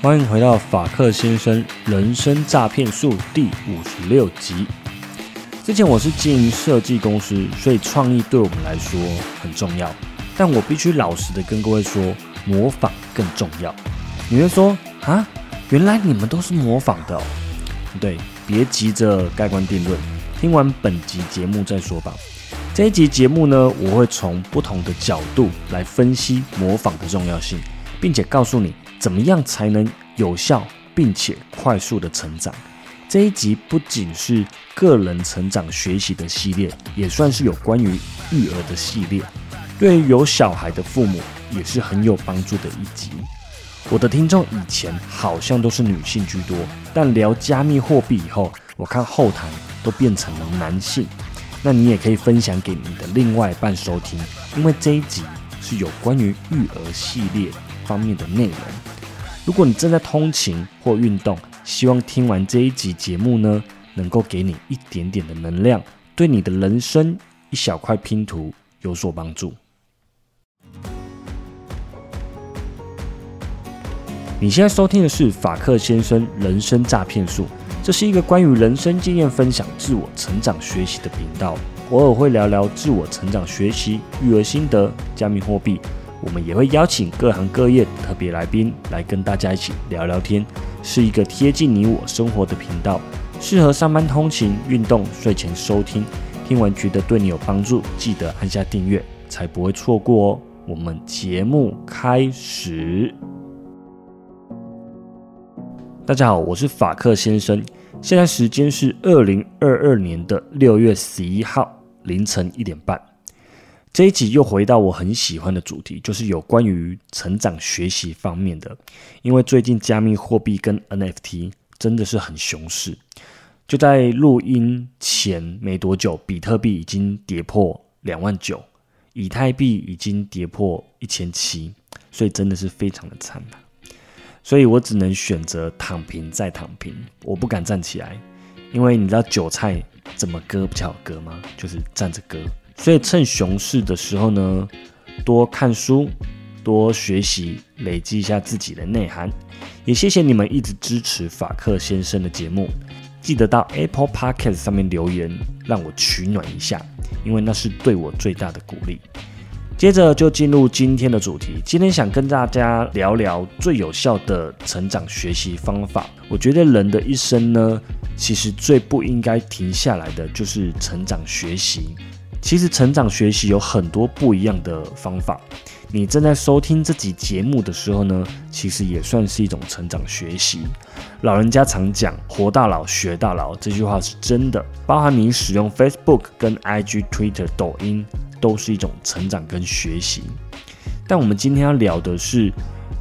欢迎回到法克先生人生诈骗术第五十六集。之前我是经营设计公司，所以创意对我们来说很重要。但我必须老实的跟各位说，模仿更重要。你会说啊，原来你们都是模仿的哦？对，别急着盖棺定论，听完本集节目再说吧。这一集节目呢，我会从不同的角度来分析模仿的重要性，并且告诉你怎么样才能有效并且快速的成长。这一集不仅是个人成长学习的系列，也算是有关于育儿的系列，对于有小孩的父母也是很有帮助的一集。我的听众以前好像都是女性居多，但聊加密货币以后，我看后台都变成了男性。那你也可以分享给你的另外一半收听，因为这一集是有关于育儿系列方面的内容。如果你正在通勤或运动，希望听完这一集节目呢，能够给你一点点的能量，对你的人生一小块拼图有所帮助。你现在收听的是法克先生人生诈骗术。这是一个关于人生经验分享、自我成长学习的频道，偶尔会聊聊自我成长学习、育儿心得、加密货币。我们也会邀请各行各业特别来宾来跟大家一起聊聊天，是一个贴近你我生活的频道，适合上班通勤、运动、睡前收听。听完觉得对你有帮助，记得按下订阅，才不会错过哦。我们节目开始。大家好，我是法克先生。现在时间是二零二二年的六月十一号凌晨一点半。这一集又回到我很喜欢的主题，就是有关于成长学习方面的。因为最近加密货币跟 NFT 真的是很熊市。就在录音前没多久，比特币已经跌破两万九，以太币已经跌破一千七，所以真的是非常的惨所以我只能选择躺平再躺平，我不敢站起来，因为你知道韭菜怎么割不巧割吗？就是站着割。所以趁熊市的时候呢，多看书，多学习，累积一下自己的内涵。也谢谢你们一直支持法克先生的节目，记得到 Apple Podcast 上面留言，让我取暖一下，因为那是对我最大的鼓励。接着就进入今天的主题。今天想跟大家聊聊最有效的成长学习方法。我觉得人的一生呢，其实最不应该停下来的就是成长学习。其实成长学习有很多不一样的方法。你正在收听这集节目的时候呢，其实也算是一种成长学习。老人家常讲“活到老，学到老”，这句话是真的。包含你使用 Facebook、跟 IG、Twitter、抖音。都是一种成长跟学习，但我们今天要聊的是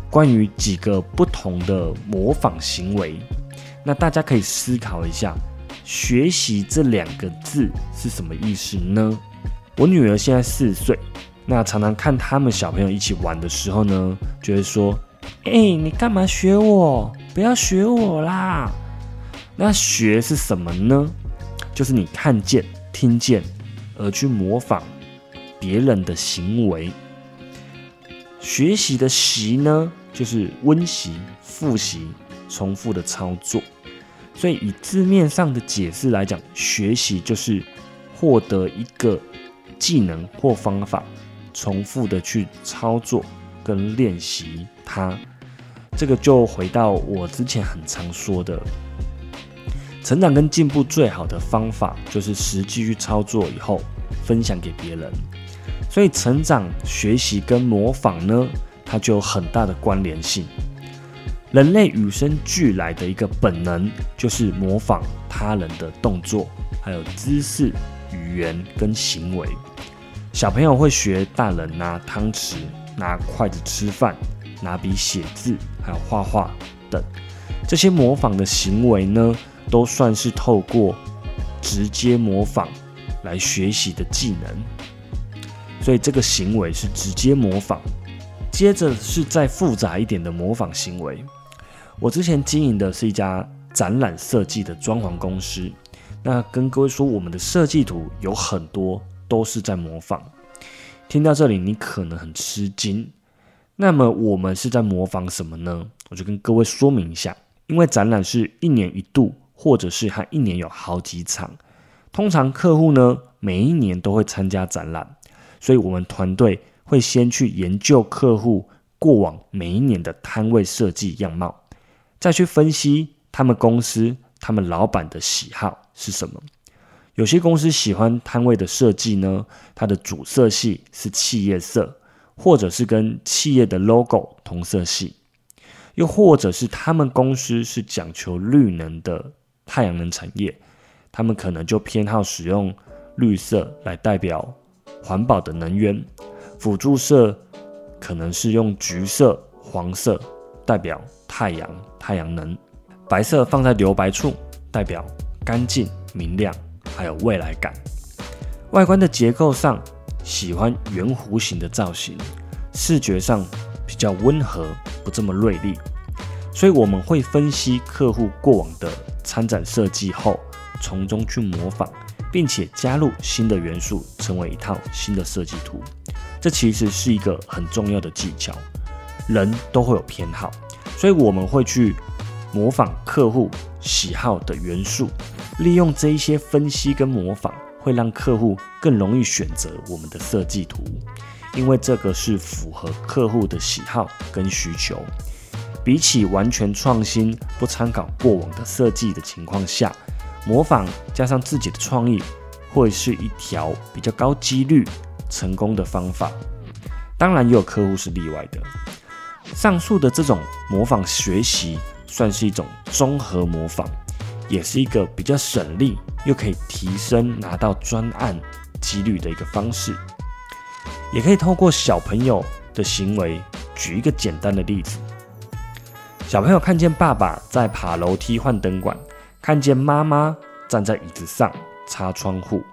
关于几个不同的模仿行为。那大家可以思考一下，“学习”这两个字是什么意思呢？我女儿现在四岁，那常常看他们小朋友一起玩的时候呢，就会说：“哎，你干嘛学我？不要学我啦！”那学是什么呢？就是你看见、听见而去模仿。别人的行为，学习的习呢，就是温习、复习、重复的操作。所以以字面上的解释来讲，学习就是获得一个技能或方法，重复的去操作跟练习它。这个就回到我之前很常说的，成长跟进步最好的方法，就是实际去操作以后，分享给别人。所以，成长、学习跟模仿呢，它就有很大的关联性。人类与生俱来的一个本能，就是模仿他人的动作、还有姿势、语言跟行为。小朋友会学大人拿汤匙、拿筷子吃饭、拿笔写字，还有画画等。这些模仿的行为呢，都算是透过直接模仿来学习的技能。所以这个行为是直接模仿，接着是再复杂一点的模仿行为。我之前经营的是一家展览设计的装潢公司，那跟各位说，我们的设计图有很多都是在模仿。听到这里，你可能很吃惊。那么我们是在模仿什么呢？我就跟各位说明一下，因为展览是一年一度，或者是它一年有好几场，通常客户呢每一年都会参加展览，所以我们团队会先去研究客户过往每一年的摊位设计样貌，再去分析他们公司、他们老板的喜好是什么。有些公司喜欢摊位的设计呢，它的主色系是企业色，或者是跟企业的 logo 同色系，又或者是他们公司是讲求绿能的太阳能产业，他们可能就偏好使用绿色来代表环保的能源，辅助色可能是用橘色、黄色代表太阳、太阳能，白色放在留白处代表干净明亮。还有未来感，外观的结构上喜欢圆弧形的造型，视觉上比较温和，不这么锐利。所以我们会分析客户过往的参展设计后，从中去模仿，并且加入新的元素，成为一套新的设计图。这其实是一个很重要的技巧。人都会有偏好，所以我们会去模仿客户喜好的元素。利用这一些分析跟模仿，会让客户更容易选择我们的设计图，因为这个是符合客户的喜好跟需求。比起完全创新、不参考过往的设计的情况下，模仿加上自己的创意，会是一条比较高几率成功的方法。当然，也有客户是例外的。上述的这种模仿学习，算是一种综合模仿。也是一个比较省力又可以提升拿到专案几率的一个方式，也可以透过小朋友的行为，举一个简单的例子：小朋友看见爸爸在爬楼梯换灯管，看见妈妈站在椅子上擦窗户，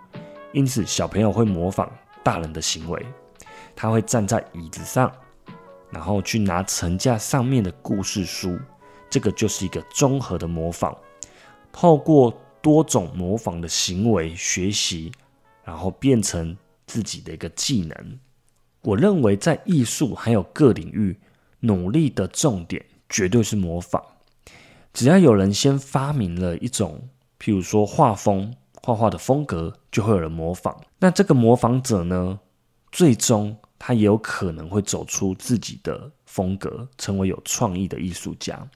因此小朋友会模仿大人的行为，他会站在椅子上，然后去拿层架上面的故事书，这个就是一个综合的模仿。透过多种模仿的行为学习，然后变成自己的一个技能。我认为在艺术还有各领域，努力的重点绝对是模仿。只要有人先发明了一种，譬如说画风、画画的风格，就会有人模仿。那这个模仿者呢，最终他也有可能会走出自己的风格，成为有创意的艺术家。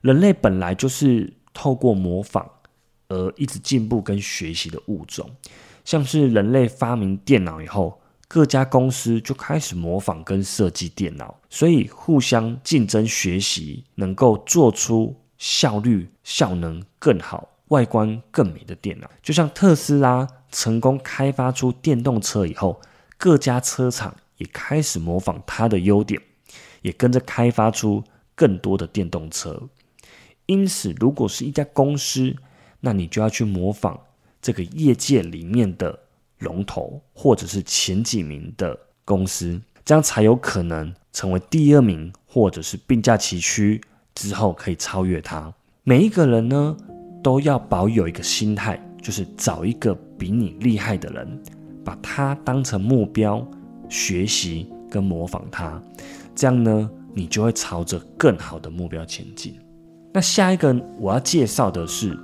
人类本来就是。透过模仿而一直进步跟学习的物种，像是人类发明电脑以后，各家公司就开始模仿跟设计电脑，所以互相竞争学习，能够做出效率、效能更好、外观更美的电脑。就像特斯拉成功开发出电动车以后，各家车厂也开始模仿它的优点，也跟着开发出更多的电动车。因此，如果是一家公司，那你就要去模仿这个业界里面的龙头，或者是前几名的公司，这样才有可能成为第二名，或者是并驾齐驱之后可以超越它。每一个人呢，都要保有一个心态，就是找一个比你厉害的人，把它当成目标，学习跟模仿它，这样呢，你就会朝着更好的目标前进。那下一个我要介绍的是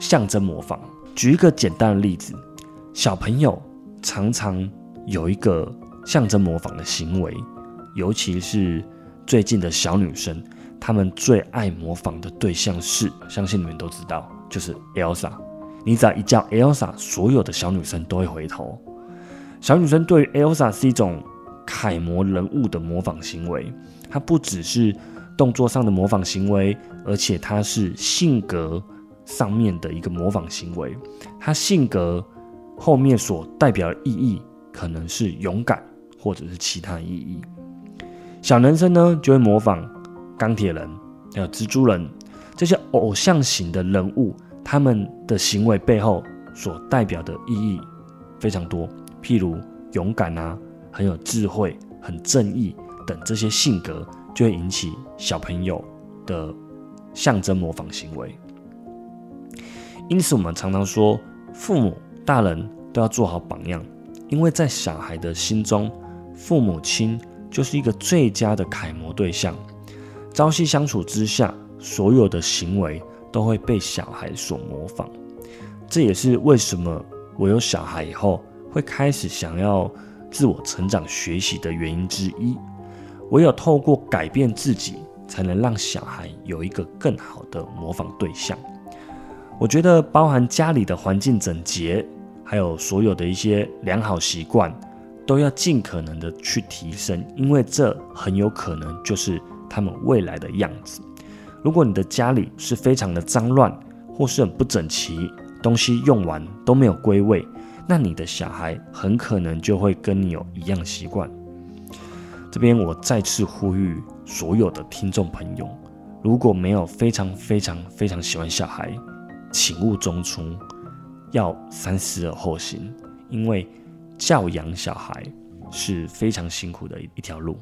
象征模仿。举一个简单的例子，小朋友常常有一个象征模仿的行为，尤其是最近的小女生，她们最爱模仿的对象是，相信你们都知道，就是 Elsa。你只要一叫 Elsa，所有的小女生都会回头。小女生对于 Elsa 是一种楷模人物的模仿行为，它不只是。动作上的模仿行为，而且它是性格上面的一个模仿行为。她性格后面所代表的意义，可能是勇敢，或者是其他意义。小男生呢，就会模仿钢铁人、还有蜘蛛人这些偶像型的人物，他们的行为背后所代表的意义非常多，譬如勇敢啊，很有智慧、很正义等这些性格。就会引起小朋友的象征模仿行为，因此我们常常说，父母大人都要做好榜样，因为在小孩的心中，父母亲就是一个最佳的楷模对象。朝夕相处之下，所有的行为都会被小孩所模仿。这也是为什么我有小孩以后会开始想要自我成长学习的原因之一。唯有透过改变自己，才能让小孩有一个更好的模仿对象。我觉得，包含家里的环境整洁，还有所有的一些良好习惯，都要尽可能的去提升，因为这很有可能就是他们未来的样子。如果你的家里是非常的脏乱，或是很不整齐，东西用完都没有归位，那你的小孩很可能就会跟你有一样习惯。这边我再次呼吁所有的听众朋友，如果没有非常非常非常喜欢小孩，请勿中出，要三思而后行，因为教养小孩是非常辛苦的一条路。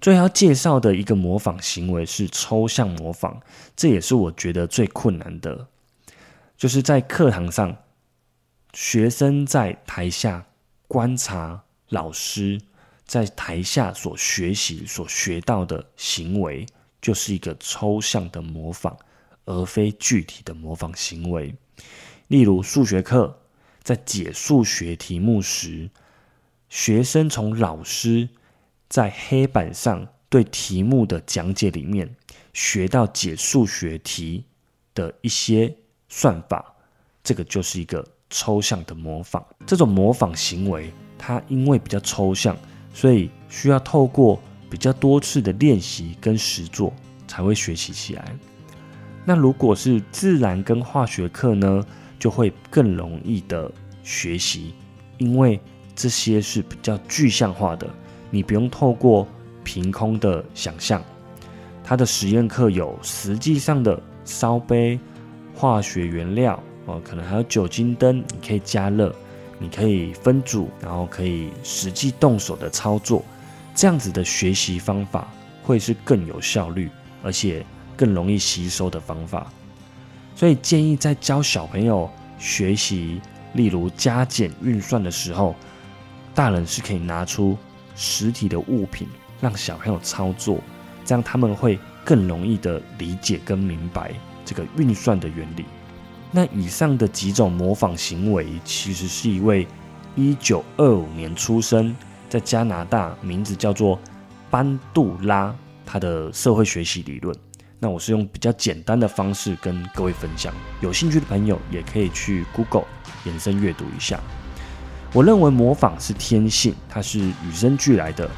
最后要介绍的一个模仿行为是抽象模仿，这也是我觉得最困难的，就是在课堂上，学生在台下观察老师在台下所学习、所学到的行为，就是一个抽象的模仿。而非具体的模仿行为，例如数学课在解数学题目时，学生从老师在黑板上对题目的讲解里面学到解数学题的一些算法，这个就是一个抽象的模仿。这种模仿行为，它因为比较抽象，所以需要透过比较多次的练习跟实作才会学习起来。那如果是自然跟化学课呢，就会更容易的学习，因为这些是比较具象化的，你不用透过凭空的想象。它的实验课有实际上的烧杯、化学原料哦，可能还有酒精灯，你可以加热，你可以分组，然后可以实际动手的操作，这样子的学习方法会是更有效率，而且。更容易吸收的方法，所以建议在教小朋友学习，例如加减运算的时候，大人是可以拿出实体的物品让小朋友操作，这样他们会更容易的理解跟明白这个运算的原理。那以上的几种模仿行为，其实是一位一九二五年出生在加拿大，名字叫做班杜拉，他的社会学习理论。那我是用比较简单的方式跟各位分享，有兴趣的朋友也可以去 Google 延伸阅读一下。我认为模仿是天性，它是与生俱来的，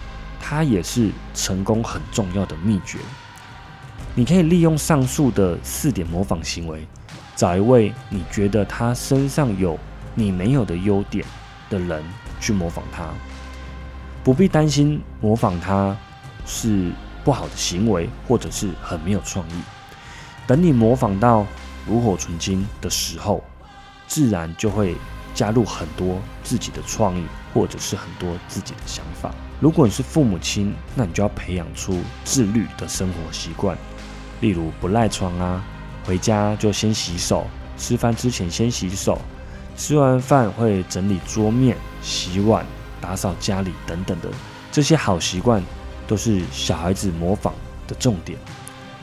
它也是成功很重要的秘诀。你可以利用上述的四点模仿行为，找一位你觉得他身上有你没有的优点的人去模仿他，不必担心模仿他是。不好的行为，或者是很没有创意。等你模仿到炉火纯青的时候，自然就会加入很多自己的创意，或者是很多自己的想法。如果你是父母亲，那你就要培养出自律的生活习惯，例如不赖床啊，回家就先洗手，吃饭之前先洗手，吃完饭会整理桌面、洗碗、打扫家里等等的这些好习惯。都是小孩子模仿的重点，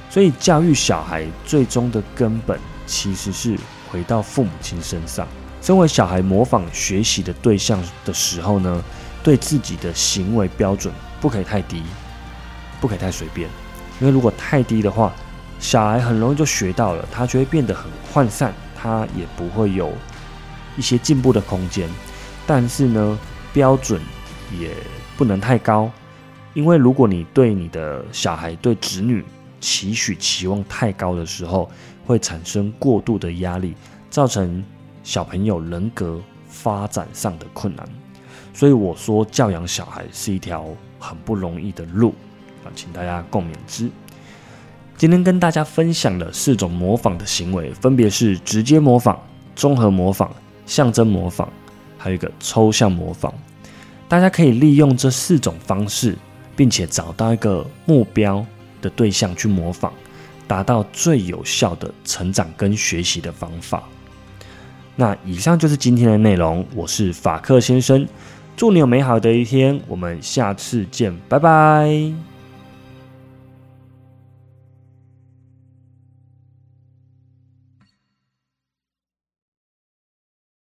所以教育小孩最终的根本其实是回到父母亲身上。身为小孩模仿学习的对象的时候呢，对自己的行为标准不可以太低，不可以太随便，因为如果太低的话，小孩很容易就学到了，他就会变得很涣散，他也不会有一些进步的空间。但是呢，标准也不能太高。因为如果你对你的小孩、对子女期许、期望太高的时候，会产生过度的压力，造成小朋友人格发展上的困难。所以我说，教养小孩是一条很不容易的路啊，请大家共勉之。今天跟大家分享的四种模仿的行为，分别是直接模仿、综合模仿、象征模仿，还有一个抽象模仿。大家可以利用这四种方式。并且找到一个目标的对象去模仿，达到最有效的成长跟学习的方法。那以上就是今天的内容，我是法克先生，祝你有美好的一天，我们下次见，拜拜。